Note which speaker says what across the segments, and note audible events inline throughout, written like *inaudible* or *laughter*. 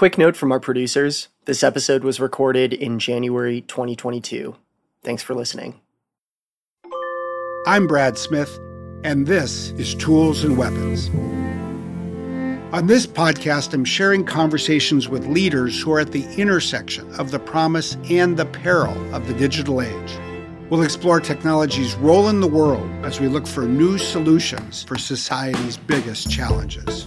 Speaker 1: quick note from our producers this episode was recorded in January 2022. Thanks for listening.
Speaker 2: I'm Brad Smith, and this is Tools and Weapons. On this podcast, I'm sharing conversations with leaders who are at the intersection of the promise and the peril of the digital age. We'll explore technology's role in the world as we look for new solutions for society's biggest challenges.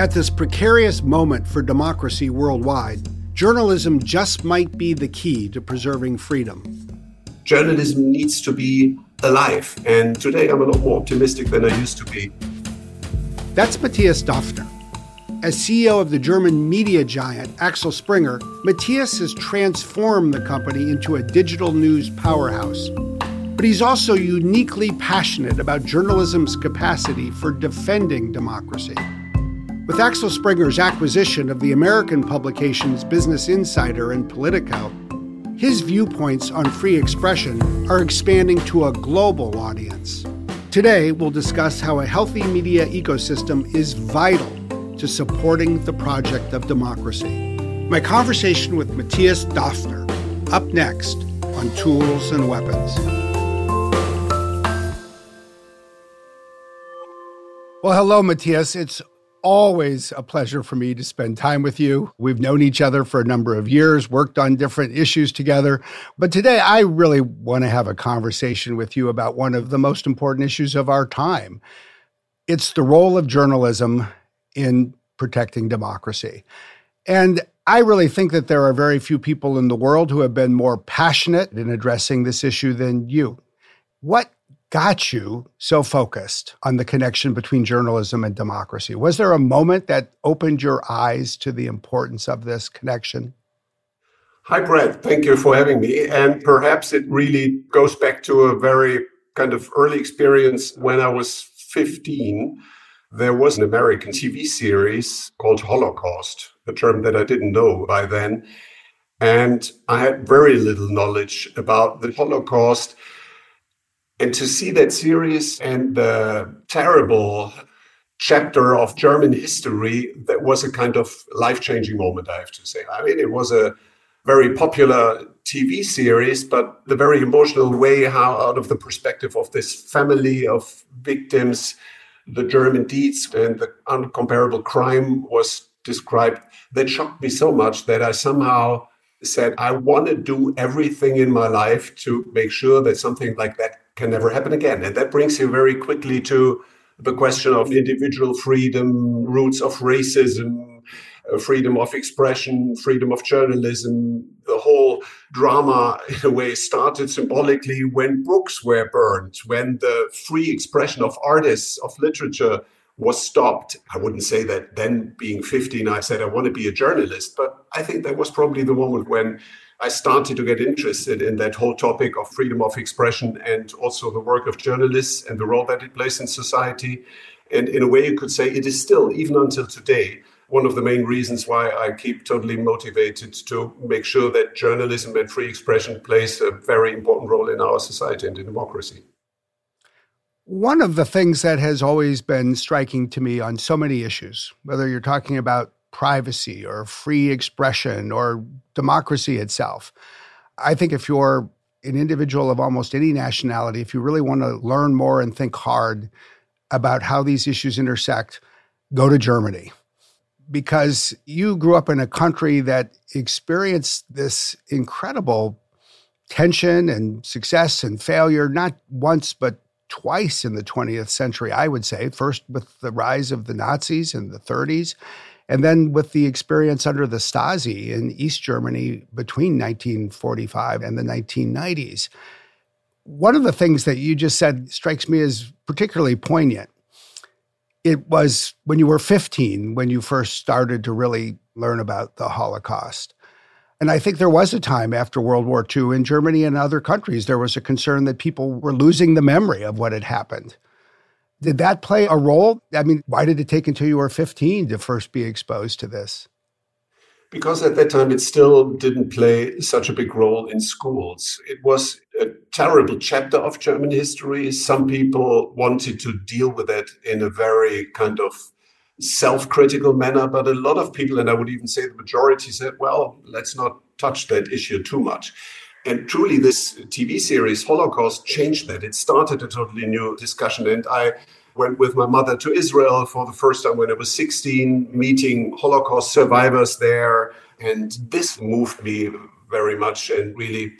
Speaker 2: At this precarious moment for democracy worldwide, journalism just might be the key to preserving freedom.
Speaker 3: Journalism needs to be alive, and today I'm a lot more optimistic than I used to be.
Speaker 2: That's Mathias Döpfner. As CEO of the German media giant Axel Springer, Mathias has transformed the company into a digital news powerhouse. But he's also uniquely passionate about journalism's capacity for defending democracy. With Axel Springer's acquisition of the American publications Business Insider and Politico, his viewpoints on free expression are expanding to a global audience. Today, we'll discuss how a healthy media ecosystem is vital to supporting the project of democracy. My conversation with Mathias Döpfner, up next on Tools and Weapons. Well, hello, Mathias. It's always a pleasure for me to spend time with you. We've known each other for a number of years, worked on different issues together. But today, I really want to have a conversation with you about one of the most important issues of our time. It's the role of journalism in protecting democracy. And I really think that there are very few people in the world who have been more passionate in addressing this issue than you. What got you so focused on the connection between journalism and democracy? Was there a moment that opened your eyes to the importance of this connection?
Speaker 3: Hi, Brad. Thank you for having me. And perhaps it really goes back to a very kind of early experience when I was 15. There was an American TV series called Holocaust, a term that I didn't know by then. And I had very little knowledge about the Holocaust and to see that series and the terrible chapter of German history, that was a kind of life changing moment, I have to say. I mean, it was a very popular TV series, but the very emotional way how, out of the perspective of this family of victims, the German deeds and the uncomparable crime was described, that shocked me so much that I somehow said, I want to do everything in my life to make sure that something like that can never happen again. And that brings you very quickly to the question of individual freedom, roots of racism, uh, freedom of expression, freedom of journalism. The whole drama, in a way, started symbolically when books were burned, when the free expression of artists, of literature, was stopped. I wouldn't say that then, being 15, I said I want to be a journalist, but I think that was probably the moment when I started to get interested in that whole topic of freedom of expression and also the work of journalists and the role that it plays in society. And in a way, you could say it is still, even until today, one of the main reasons why I keep totally motivated to make sure that journalism and free expression plays a very important role in our society and in democracy.
Speaker 2: One of the things that has always been striking to me on so many issues, whether you're talking about privacy or free expression or democracy itself. I think if you're an individual of almost any nationality, if you really want to learn more and think hard about how these issues intersect, go to Germany. Because you grew up in a country that experienced this incredible tension and success and failure, not once, but twice in the 20th century, I would say. First, with the rise of the Nazis in the 30s, and then with the experience under the Stasi in East Germany between 1945 and the 1990s, one of the things that you just said strikes me as particularly poignant. It was when you were 15 when you first started to really learn about the Holocaust. And I think there was a time after World War II in Germany and other countries, there was a concern that people were losing the memory of what had happened. Did that play a role? I mean, why did it take until you were 15 to first be exposed to this?
Speaker 3: Because at that time it still didn't play such a big role in schools. It was a terrible chapter of German history. Some people wanted to deal with it in a very kind of self critical manner. But a lot of people, and I would even say the majority, said, well, let's not touch that issue too much. And truly, this TV series, Holocaust, changed that. It started a totally new discussion. And I went with my mother to Israel for the first time when I was 16, meeting Holocaust survivors there. And this moved me very much and really,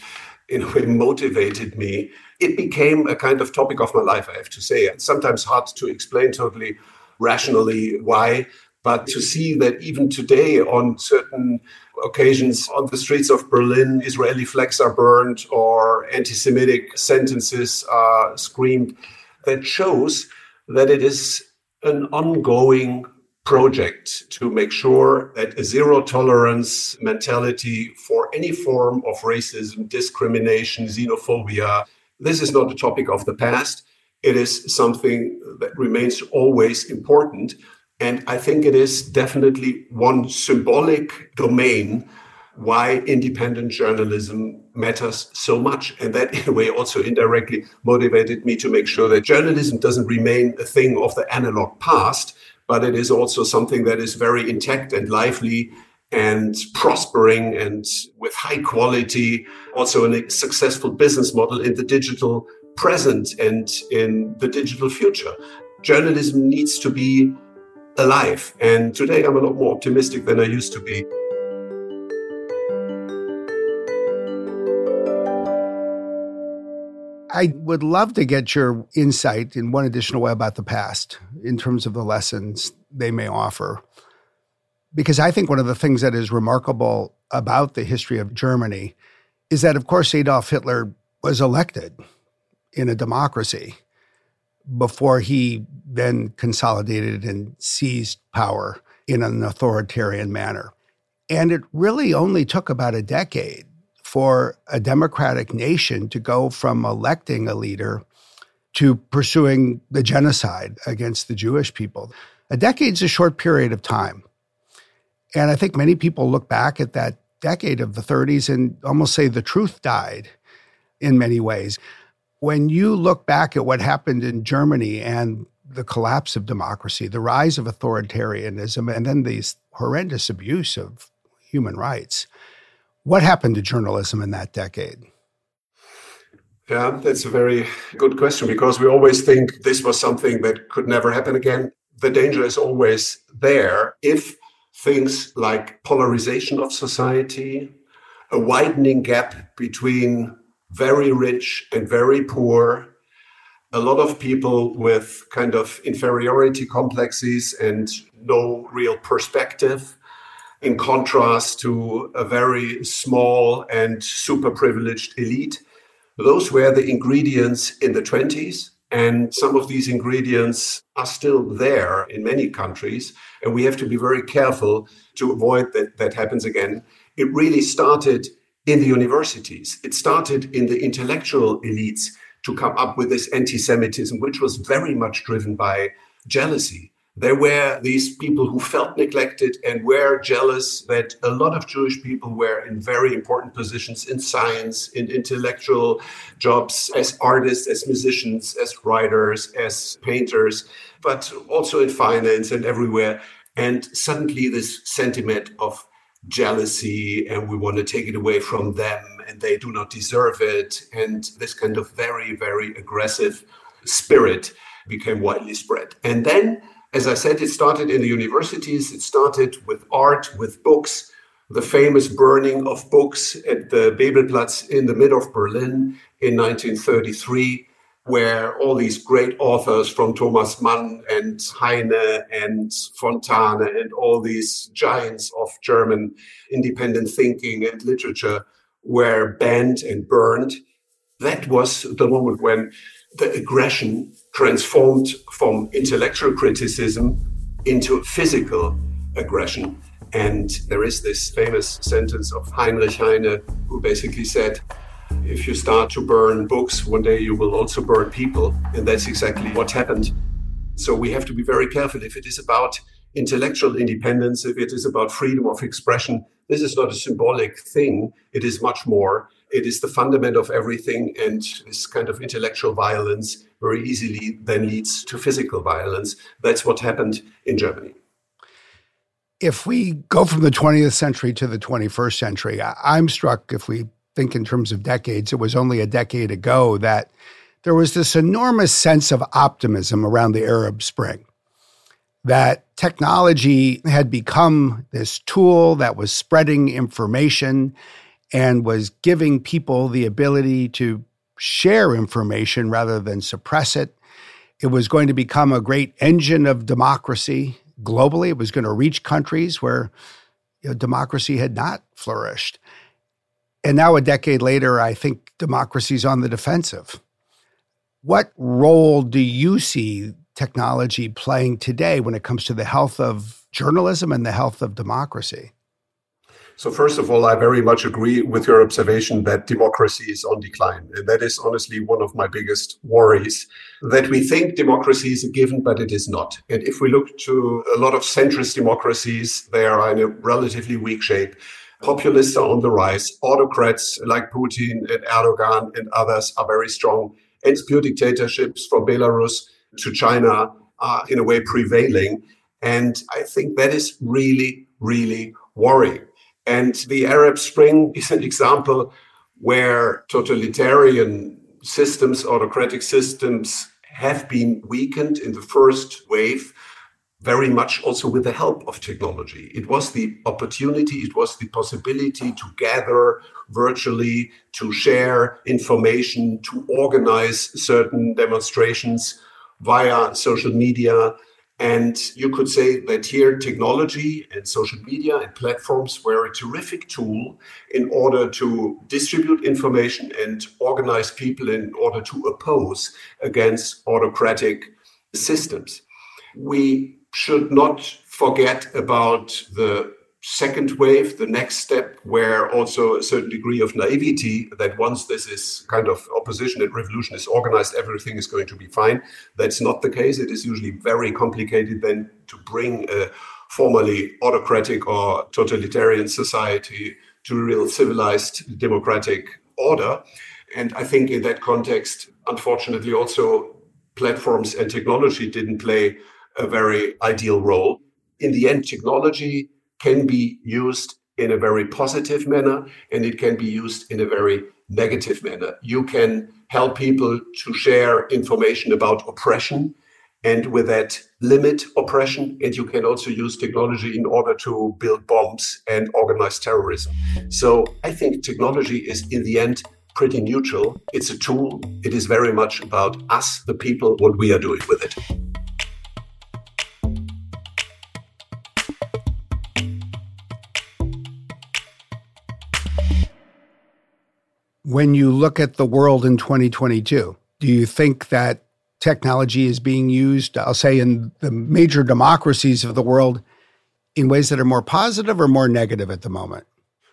Speaker 3: in a way, motivated me. It became a kind of topic of my life, I have to say. It's sometimes hard to explain totally rationally why, but to see that even today, on certain occasions on the streets of Berlin, Israeli flags are burned or anti Semitic sentences are screamed, that shows that it is an ongoing project to make sure that a zero tolerance mentality for any form of racism, discrimination, xenophobia, this is not a topic of the past. It is something that remains always important. And I think it is definitely one symbolic domain why independent journalism matters so much. And that, in a way, also indirectly motivated me to make sure that journalism doesn't remain a thing of the analog past, but it is also something that is very intact and lively and prospering and with high quality, also a successful business model in the digital present and in the digital future. Journalism needs to be alive. And today I'm a lot more optimistic than I used to be.
Speaker 2: I would love to get your insight in one additional way about the past in terms of the lessons they may offer. Because I think one of the things that is remarkable about the history of Germany is that, of course, Adolf Hitler was elected in a democracy before he then consolidated and seized power in an authoritarian manner. And it really only took about a decade for a democratic nation to go from electing a leader to pursuing the genocide against the Jewish people. A decade's a short period of time. And I think many people look back at that decade of the 30s and almost say the truth died in many ways. When you look back at what happened in Germany and the collapse of democracy, the rise of authoritarianism, and then these horrendous abuse of human rights, what happened to journalism in that decade?
Speaker 3: Yeah, that's a very good question because we always think this was something that could never happen again. The danger is always there if things like polarization of society, a widening gap between very rich and very poor, a lot of people with kind of inferiority complexes and no real perspective in contrast to a very small and super privileged elite. Those were the ingredients in the 20s. And some of these ingredients are still there in many countries. And we have to be very careful to avoid that that happens again. It really started in the universities, it started in the intellectual elites to come up with this anti Semitism, which was very much driven by jealousy. There were these people who felt neglected and were jealous that a lot of Jewish people were in very important positions in science, in intellectual jobs, as artists, as musicians, as writers, as painters, but also in finance and everywhere. And suddenly, this sentiment of jealousy and we want to take it away from them and they do not deserve it, and this kind of very, very aggressive spirit became widely spread. And then as I said, it started in the universities, it started with art, with books, the famous burning of books at the Bebelplatz in the middle of Berlin in 1933, where all these great authors from Thomas Mann and Heine and Fontane and all these giants of German independent thinking and literature were banned and burned. That was the moment when the aggression transformed from intellectual criticism into physical aggression. And there is this famous sentence of Heinrich Heine, who basically said, if you start to burn books, one day you will also burn people. And that's exactly what happened. So we have to be very careful. If it is about intellectual independence, if it is about freedom of expression, this is not a symbolic thing. It is much more. It is the fundament of everything. And this kind of intellectual violence very easily then leads to physical violence. That's what happened in Germany.
Speaker 2: If we go from the 20th century to the 21st century, I'm struck if we think in terms of decades, it was only a decade ago that there was this enormous sense of optimism around the Arab Spring. That technology had become this tool that was spreading information and was giving people the ability to share information rather than suppress it. It was going to become a great engine of democracy globally. It was going to reach countries where you know, democracy had not flourished. And now, a decade later, I think democracy's on the defensive. What role do you see technology playing today when it comes to the health of journalism and the health of democracy?
Speaker 3: So, first of all, I very much agree with your observation that democracy is on decline. And that is honestly one of my biggest worries that we think democracy is a given, but it is not. And if we look to a lot of centrist democracies, they are in a relatively weak shape. Populists are on the rise. Autocrats like Putin and Erdogan and others are very strong. And pure dictatorships from Belarus to China are in a way prevailing. And I think that is really, really worrying. And the Arab Spring *laughs* is an example where totalitarian systems, autocratic systems, have been weakened in the first wave very much also with the help of technology. It was the opportunity, it was the possibility to gather virtually, to share information, to organize certain demonstrations via social media. And you could say that here technology and social media and platforms were a terrific tool in order to distribute information and organize people in order to oppose against autocratic systems. We should not forget about the second wave, the next step, where also a certain degree of naivety that once this is kind of opposition and revolution is organized, everything is going to be fine. That's not the case. It is usually very complicated then to bring a formerly autocratic or totalitarian society to a real civilized democratic order. And I think in that context, unfortunately, also platforms and technology didn't play a very ideal role. In the end, technology can be used in a very positive manner and it can be used in a very negative manner. You can help people to share information about oppression and with that limit oppression. And you can also use technology in order to build bombs and organize terrorism. So I think technology is in the end pretty neutral. It's a tool. It is very much about us, the people, what we are doing with it.
Speaker 2: When you look at the world in 2022, do you think that technology is being used, I'll say, in the major democracies of the world in ways that are more positive or more negative at the moment?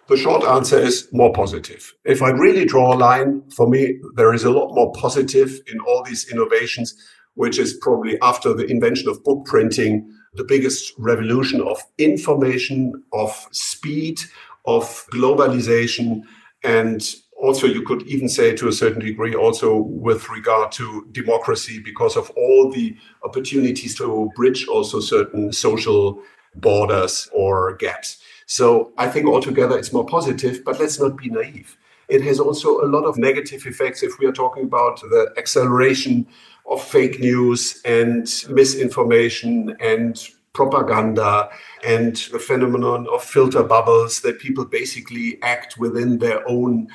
Speaker 3: The short answer is more positive. If I really draw a line, for me, there is a lot more positive in all these innovations, which is probably after the invention of book printing, the biggest revolution of information, of speed, of globalization, and also you could even say to a certain degree also with regard to democracy because of all the opportunities to bridge also certain social borders or gaps. So i think altogether it's more positive but let's not be naive. It has also a lot of negative effects if we are talking about the acceleration of fake news and misinformation and propaganda and the phenomenon of filter bubbles that people basically act within their own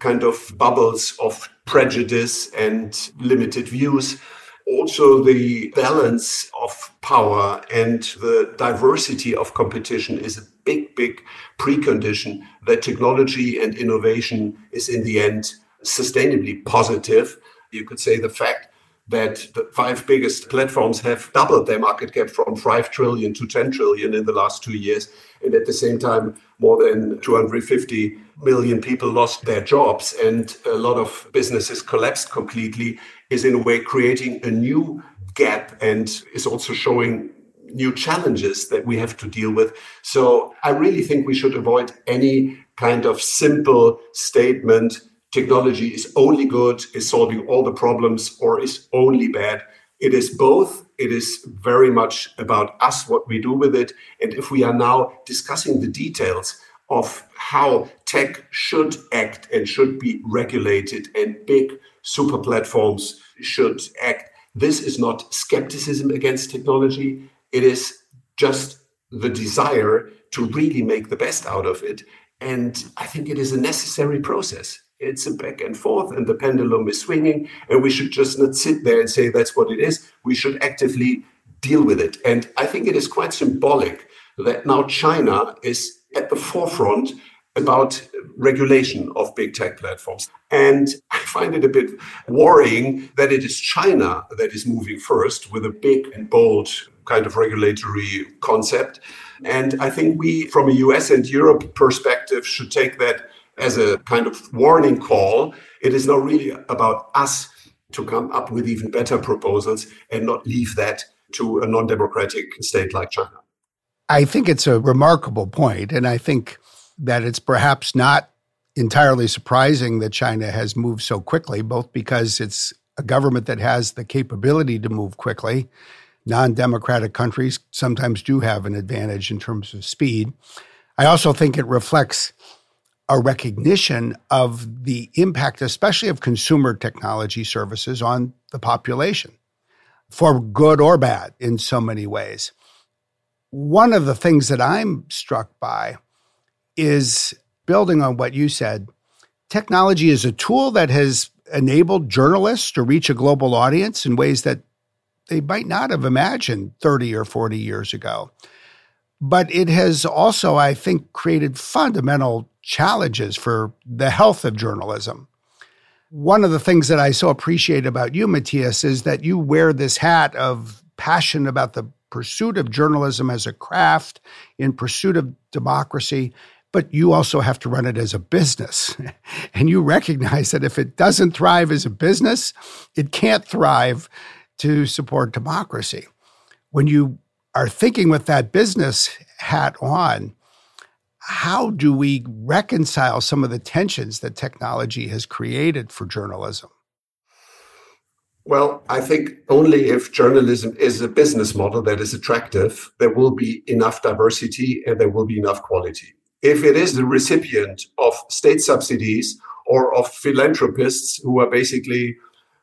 Speaker 3: kind of bubbles of prejudice and limited views. Also, the balance of power and the diversity of competition is a big, big precondition that technology and innovation is in the end sustainably positive. You could say the fact that the five biggest platforms have doubled their market cap from 5 trillion to 10 trillion in the last two years. And at the same time, more than 250 million people lost their jobs and a lot of businesses collapsed completely, is in a way creating a new gap and is also showing new challenges that we have to deal with. So I really think we should avoid any kind of simple statement technology is only good, is solving all the problems, or is only bad. It is both. It is very much about us, what we do with it. And if we are now discussing the details of how tech should act and should be regulated and big super platforms should act, this is not skepticism against technology. It is just the desire to really make the best out of it. And I think it is a necessary process. It's a back and forth, and the pendulum is swinging. And we should just not sit there and say that's what it is. We should actively deal with it. And I think it is quite symbolic that now China is at the forefront about regulation of big tech platforms. And I find it a bit worrying that it is China that is moving first with a big and bold kind of regulatory concept. And I think we, from a US and Europe perspective, should take that as a kind of warning call. It is now really about us to come up with even better proposals and not leave that to a non democratic state like China.
Speaker 2: I think it's a remarkable point, and I think that it's perhaps not entirely surprising that China has moved so quickly, both because it's a government that has the capability to move quickly. Non democratic countries sometimes do have an advantage in terms of speed. I also think it reflects a recognition of the impact, especially of consumer technology services on the population, for good or bad in so many ways one of the things that I'm struck by is building on what you said. Technology is a tool that has enabled journalists to reach a global audience in ways that they might not have imagined 30 or 40 years ago. But it has also, I think, created fundamental challenges for the health of journalism. One of the things that I so appreciate about you, Mathias, is that you wear this hat of passion about the pursuit of journalism as a craft, in pursuit of democracy, but you also have to run it as a business. *laughs* and you recognize that if it doesn't thrive as a business, it can't thrive to support democracy. When you are thinking with that business hat on, how do we reconcile some of the tensions that technology has created for journalism?
Speaker 3: Well, I think only if journalism is a business model that is attractive, there will be enough diversity and there will be enough quality. If it is the recipient of state subsidies or of philanthropists who are basically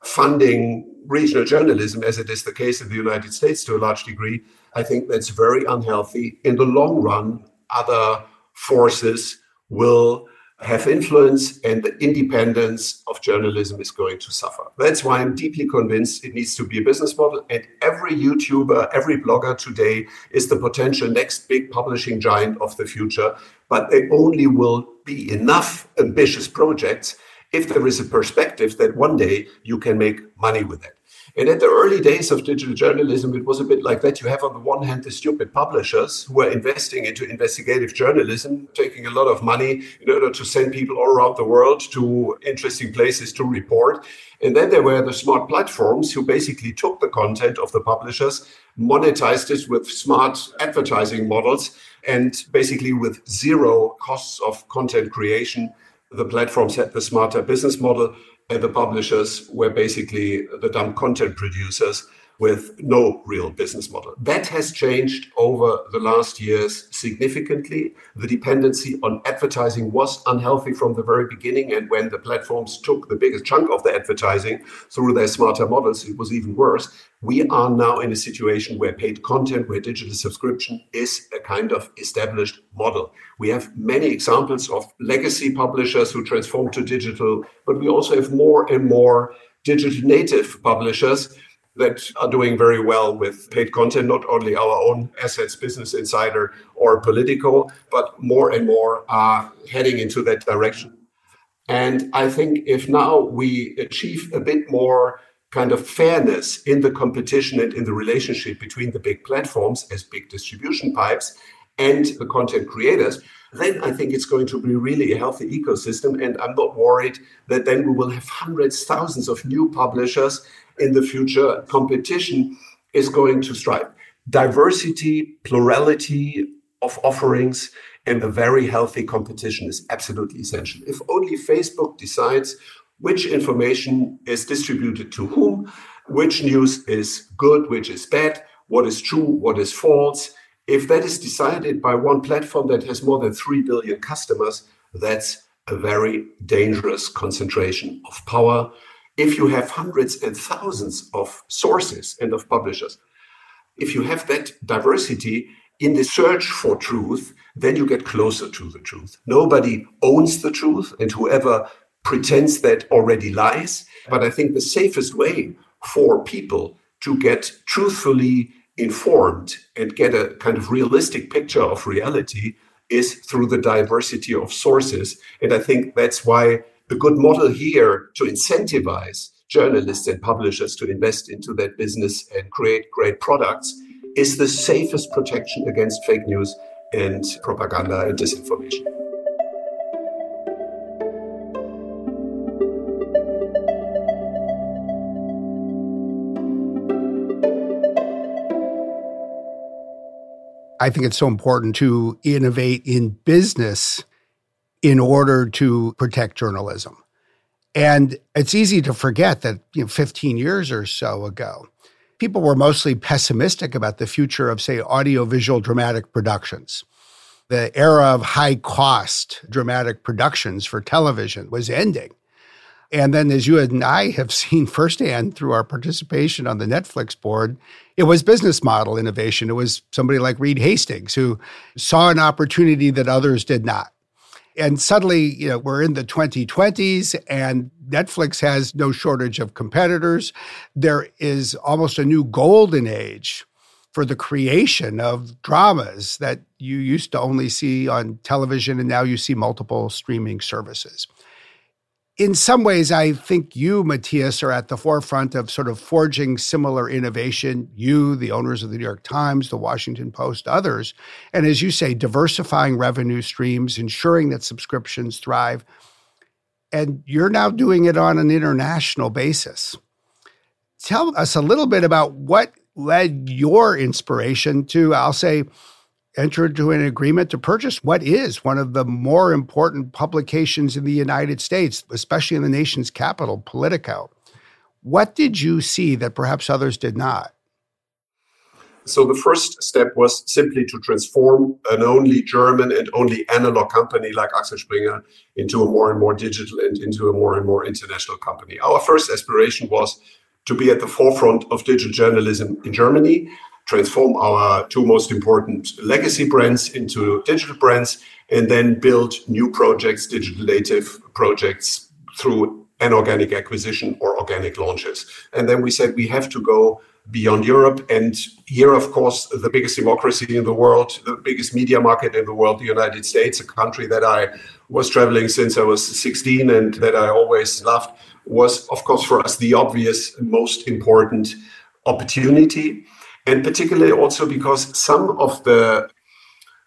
Speaker 3: funding regional journalism, as it is the case in the United States to a large degree, I think that's very unhealthy. In the long run, other forces will have influence and the independence of journalism is going to suffer. That's why I'm deeply convinced it needs to be a business model. And every YouTuber, every blogger today is the potential next big publishing giant of the future. But they only will be enough ambitious projects if there is a perspective that one day you can make money with it. And at the early days of digital journalism, it was a bit like that. You have, on the one hand, the stupid publishers who are investing into investigative journalism, taking a lot of money in order to send people all around the world to interesting places to report. And then there were the smart platforms who basically took the content of the publishers, monetized it with smart advertising models, and basically with zero costs of content creation. The platforms had the smarter business model and the publishers were basically the dumb content producers with no real business model. That has changed over the last years significantly. The dependency on advertising was unhealthy from the very beginning. And when the platforms took the biggest chunk of the advertising through their smarter models, it was even worse. We are now in a situation where paid content, where digital subscription is a kind of established model. We have many examples of legacy publishers who transform to digital, but we also have more and more digital native publishers that are doing very well with paid content, not only our own assets, Business Insider or Politico, but more and more are heading into that direction. And I think if now we achieve a bit more kind of fairness in the competition and in the relationship between the big platforms as big distribution pipes and the content creators, then I think it's going to be really a healthy ecosystem. And I'm not worried that then we will have hundreds, thousands of new publishers in the future, competition is going to strive. Diversity, plurality of offerings, and a very healthy competition is absolutely essential. If only Facebook decides which information is distributed to whom, which news is good, which is bad, what is true, what is false. If that is decided by one platform that has more than 3 billion customers, that's a very dangerous concentration of power. If you have hundreds and thousands of sources and of publishers, if you have that diversity in the search for truth, then you get closer to the truth. Nobody owns the truth, and whoever pretends that already lies. But I think the safest way for people to get truthfully informed and get a kind of realistic picture of reality is through the diversity of sources. And I think that's why the good model here to incentivize journalists and publishers to invest into that business and create great products is the safest protection against fake news and propaganda and disinformation.
Speaker 2: I think it's so important to innovate in business in order to protect journalism. And it's easy to forget that you know, 15 years or so ago, people were mostly pessimistic about the future of, say, audiovisual dramatic productions. The era of high cost dramatic productions for television was ending. And then, as you and I have *laughs* seen firsthand through our participation on the Netflix board, it was business model innovation. It was somebody like Reed Hastings who saw an opportunity that others did not. And suddenly, you know, we're in the 2020s and Netflix has no shortage of competitors. There is almost a new golden age for the creation of dramas that you used to only see on television and now you see multiple streaming services in some ways, I think you, Mathias, are at the forefront of sort of forging similar innovation. You, the owners of the New York Times, the Washington Post, others. And as you say, diversifying revenue streams, ensuring that subscriptions thrive. And you're now doing it on an international basis. Tell us a little bit about what led your inspiration to, I'll say, entered into an agreement to purchase what is one of the more important publications in the United States, especially in the nation's capital, Politico. What did you see that perhaps others did not?
Speaker 3: So the first step was simply to transform an only German and only analog company like Axel Springer into a more and more digital and into a more and more international company. Our first aspiration was to be at the forefront of digital journalism in Germany transform our two most important legacy brands into digital brands, and then build new projects, digital native projects through an organic acquisition or organic launches. And then we said we have to go beyond Europe. And here, of course, the biggest democracy in the world, the biggest media market in the world, the United States, a country that I was traveling since I was 16 and that I always loved, was, of course, for us the obvious, most important opportunity and particularly also because some of the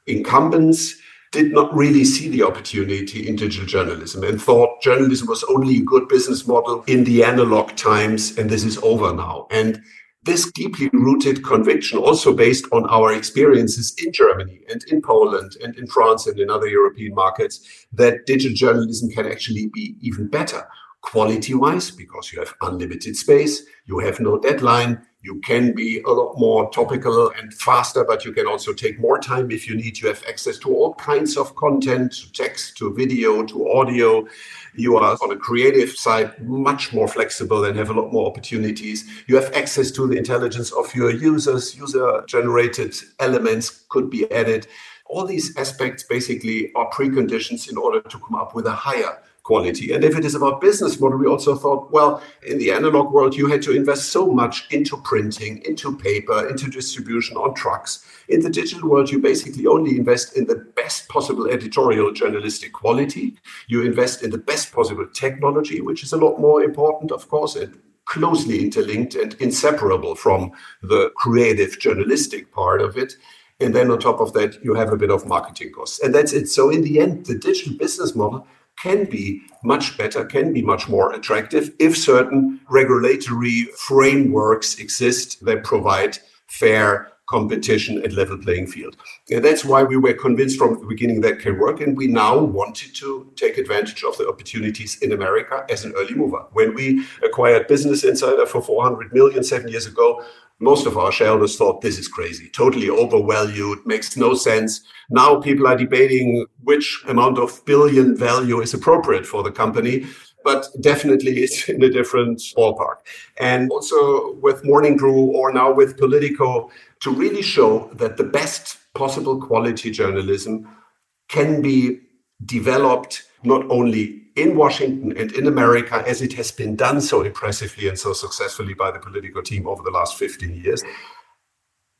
Speaker 3: incumbents did not really see the opportunity in digital journalism and thought journalism was only a good business model in the analog times and this is over now. And this deeply rooted conviction, also based on our experiences in Germany and in Poland and in France and in other European markets, that digital journalism can actually be even better quality wise because you have unlimited space, you have no deadline, you can be a lot more topical and faster, but you can also take more time if you need. You have access to all kinds of content, to text, to video, to audio. You are on a creative side much more flexible and have a lot more opportunities. You have access to the intelligence of your users. User generated elements could be added. All these aspects basically are preconditions in order to come up with a higher quality. And if it is about business model, we also thought, well, in the analog world, you had to invest so much into printing, into paper, into distribution on trucks. In the digital world, you basically only invest in the best possible editorial journalistic quality. You invest in the best possible technology, which is a lot more important, of course, and closely interlinked and inseparable from the creative journalistic part of it. And then on top of that, you have a bit of marketing costs. And that's it. So in the end, the digital business model can be much better, can be much more attractive if certain regulatory frameworks exist that provide fair competition and level playing field. And that's why we were convinced from the beginning that can work. And we now wanted to take advantage of the opportunities in America as an early mover. When we acquired Business Insider for 400 million seven years ago, most of our shareholders thought this is crazy, totally overvalued, makes no sense. Now people are debating which amount of billion value is appropriate for the company but definitely it's *laughs* in a different ballpark. And also with Morning Brew or now with Politico, to really show that the best possible quality journalism can be developed not only in Washington and in America, as it has been done so impressively and so successfully by the Politico team over the last 15 years,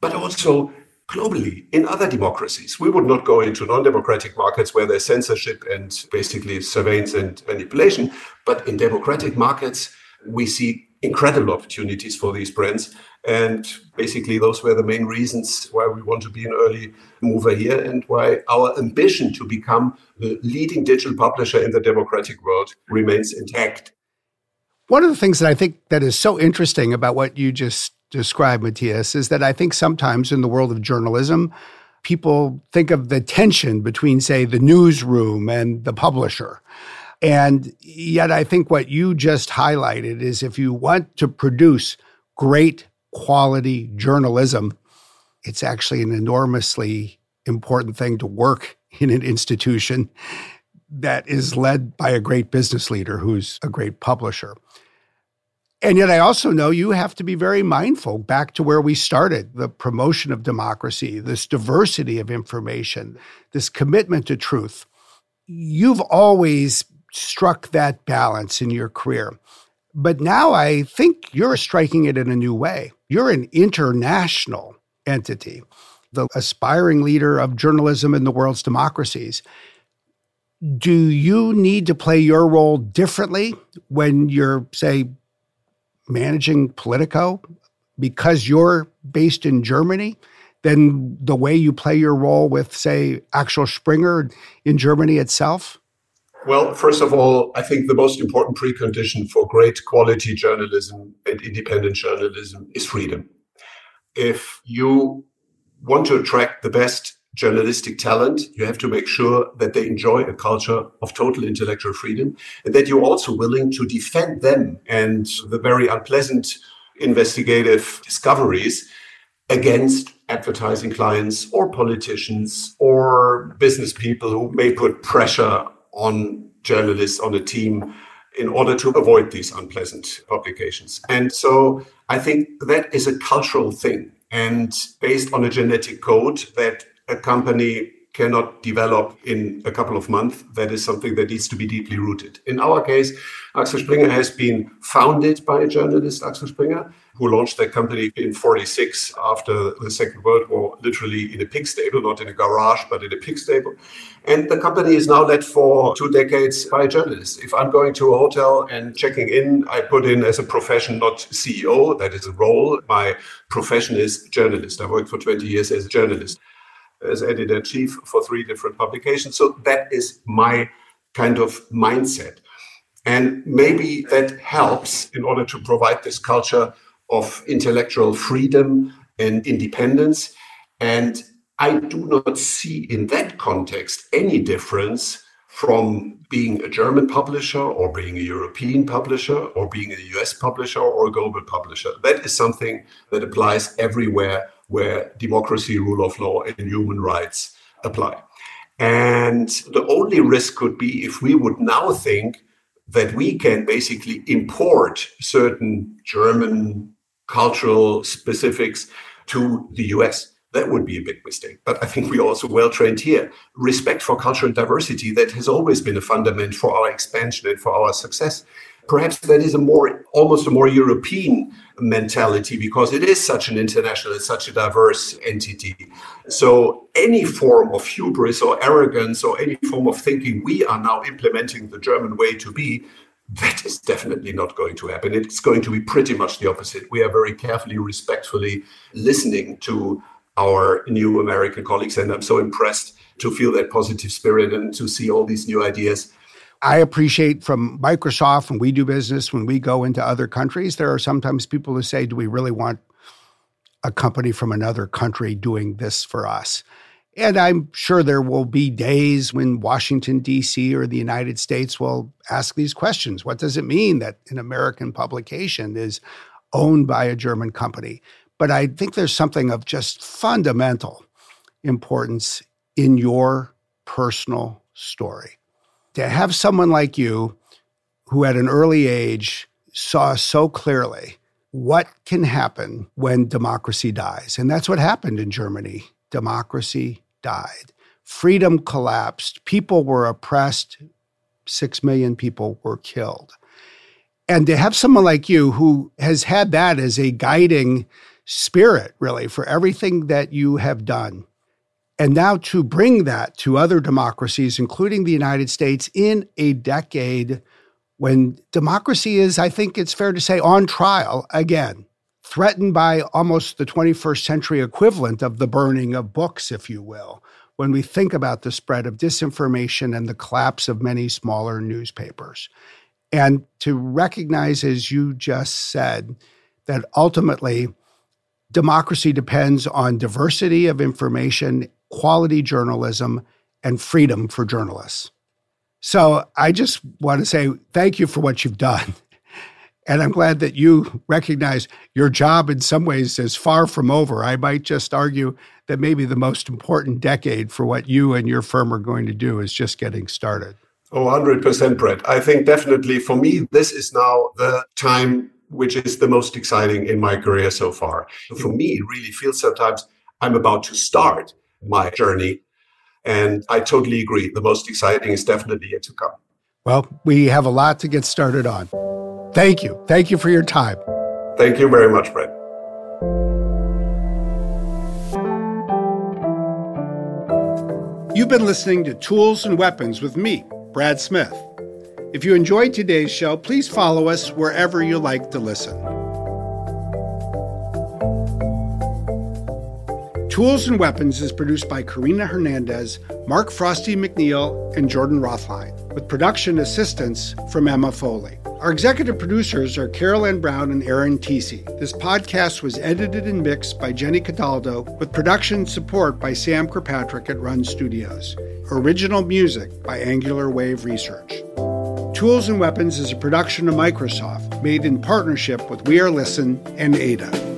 Speaker 3: but also globally in other democracies. We would not go into non democratic markets where there's censorship and basically surveillance and manipulation, but in democratic markets, we see incredible opportunities for these brands. And basically, those were the main reasons why we want to be an early mover here and why our ambition to become the leading digital publisher in the democratic world remains intact.
Speaker 2: One of the things that I think that is so interesting about what you just described, Mathias, is that I think sometimes in the world of journalism, people think of the tension between, say, the newsroom and the publisher. And yet, I think what you just highlighted is if you want to produce great quality journalism, it's actually an enormously important thing to work in an institution that is led by a great business leader who's a great publisher. And yet, I also know you have to be very mindful back to where we started the promotion of democracy, this diversity of information, this commitment to truth. You've always struck that balance in your career. But now I think you're striking it in a new way. You're an international entity, the aspiring leader of journalism in the world's democracies. Do you need to play your role differently when you're, say, managing Politico because you're based in Germany than the way you play your role with, say, Axel Springer in Germany itself?
Speaker 3: Well, first of all, I think the most important precondition for great quality journalism and independent journalism is freedom. If you want to attract the best journalistic talent, you have to make sure that they enjoy a culture of total intellectual freedom and that you're also willing to defend them and the very unpleasant investigative discoveries against advertising clients or politicians or business people who may put pressure on journalists, on a team, in order to avoid these unpleasant publications. And so I think that is a cultural thing and based on a genetic code that a company cannot develop in a couple of months. That is something that needs to be deeply rooted. In our case, Axel Springer has been founded by a journalist, Axel Springer, who launched that company in 46 after the Second World War, literally in a pig stable, not in a garage, but in a pig stable. And the company is now led for two decades by a journalist. If I'm going to a hotel and checking in, I put in as a profession, not CEO, that is a role. My profession is journalist. I worked for 20 years as a journalist as editor chief for three different publications. So that is my kind of mindset. And maybe that helps in order to provide this culture of intellectual freedom and independence. And I do not see in that context any difference from being a German publisher or being a European publisher or being a US publisher or a global publisher. That is something that applies everywhere where democracy, rule of law, and human rights apply. And the only risk could be if we would now think that we can basically import certain German cultural specifics to the US. That would be a big mistake. But I think we're also well trained here. Respect for cultural diversity, that has always been a fundament for our expansion and for our success perhaps that is a more almost a more European mentality because it is such an international, it's such a diverse entity. So any form of hubris or arrogance or any form of thinking we are now implementing the German way to be, that is definitely not going to happen. It's going to be pretty much the opposite. We are very carefully, respectfully listening to our new American colleagues, and I'm so impressed to feel that positive spirit and to see all these new ideas
Speaker 2: I appreciate from Microsoft when we do business, when we go into other countries, there are sometimes people who say, Do we really want a company from another country doing this for us. And I'm sure there will be days when Washington, D.C. or the United States will ask these questions. What does it mean that an American publication is owned by a German company? But I think there's something of just fundamental importance in your personal story. To have someone like you who at an early age saw so clearly what can happen when democracy dies. And that's what happened in Germany. Democracy died. Freedom collapsed. People were oppressed. Six million people were killed. And to have someone like you who has had that as a guiding spirit, really, for everything that you have done, and now to bring that to other democracies, including the United States, in a decade when democracy is, I think it's fair to say, on trial again, threatened by almost the 21st century equivalent of the burning of books, if you will, when we think about the spread of disinformation and the collapse of many smaller newspapers. And to recognize, as you just said, that ultimately democracy depends on diversity of information, quality journalism, and freedom for journalists. So I just want to say thank you for what you've done. *laughs* And I'm glad that you recognize your job in some ways is far from over. I might just argue that maybe the most important decade for what you and your firm are going to do is just getting started.
Speaker 3: Oh, 100%, Brett. I think definitely for me, this is now the time which is the most exciting in my career so far. For me, it really feels sometimes I'm about to start my journey and I totally agree. The most exciting is definitely yet to come.
Speaker 2: Well, we have a lot to get started on. Thank you. Thank you for your time.
Speaker 3: Thank you very much, Brett.
Speaker 2: You've been listening to Tools and Weapons with me, Brad Smith. If you enjoyed today's show, please follow us wherever you like to listen. Tools and Weapons is produced by Karina Hernandez, Mark Frosty McNeil, and Jordan Rothline, with production assistance from Emma Foley. Our executive producers are Carol Ann Browne and Aaron Tisi. This podcast was edited and mixed by Jenny Cataldo, with production support by Sam Kirkpatrick at Run Studios. Original music by Angular Wave Research. Tools and Weapons is a production of Microsoft, made in partnership with We Are Listen and Ada.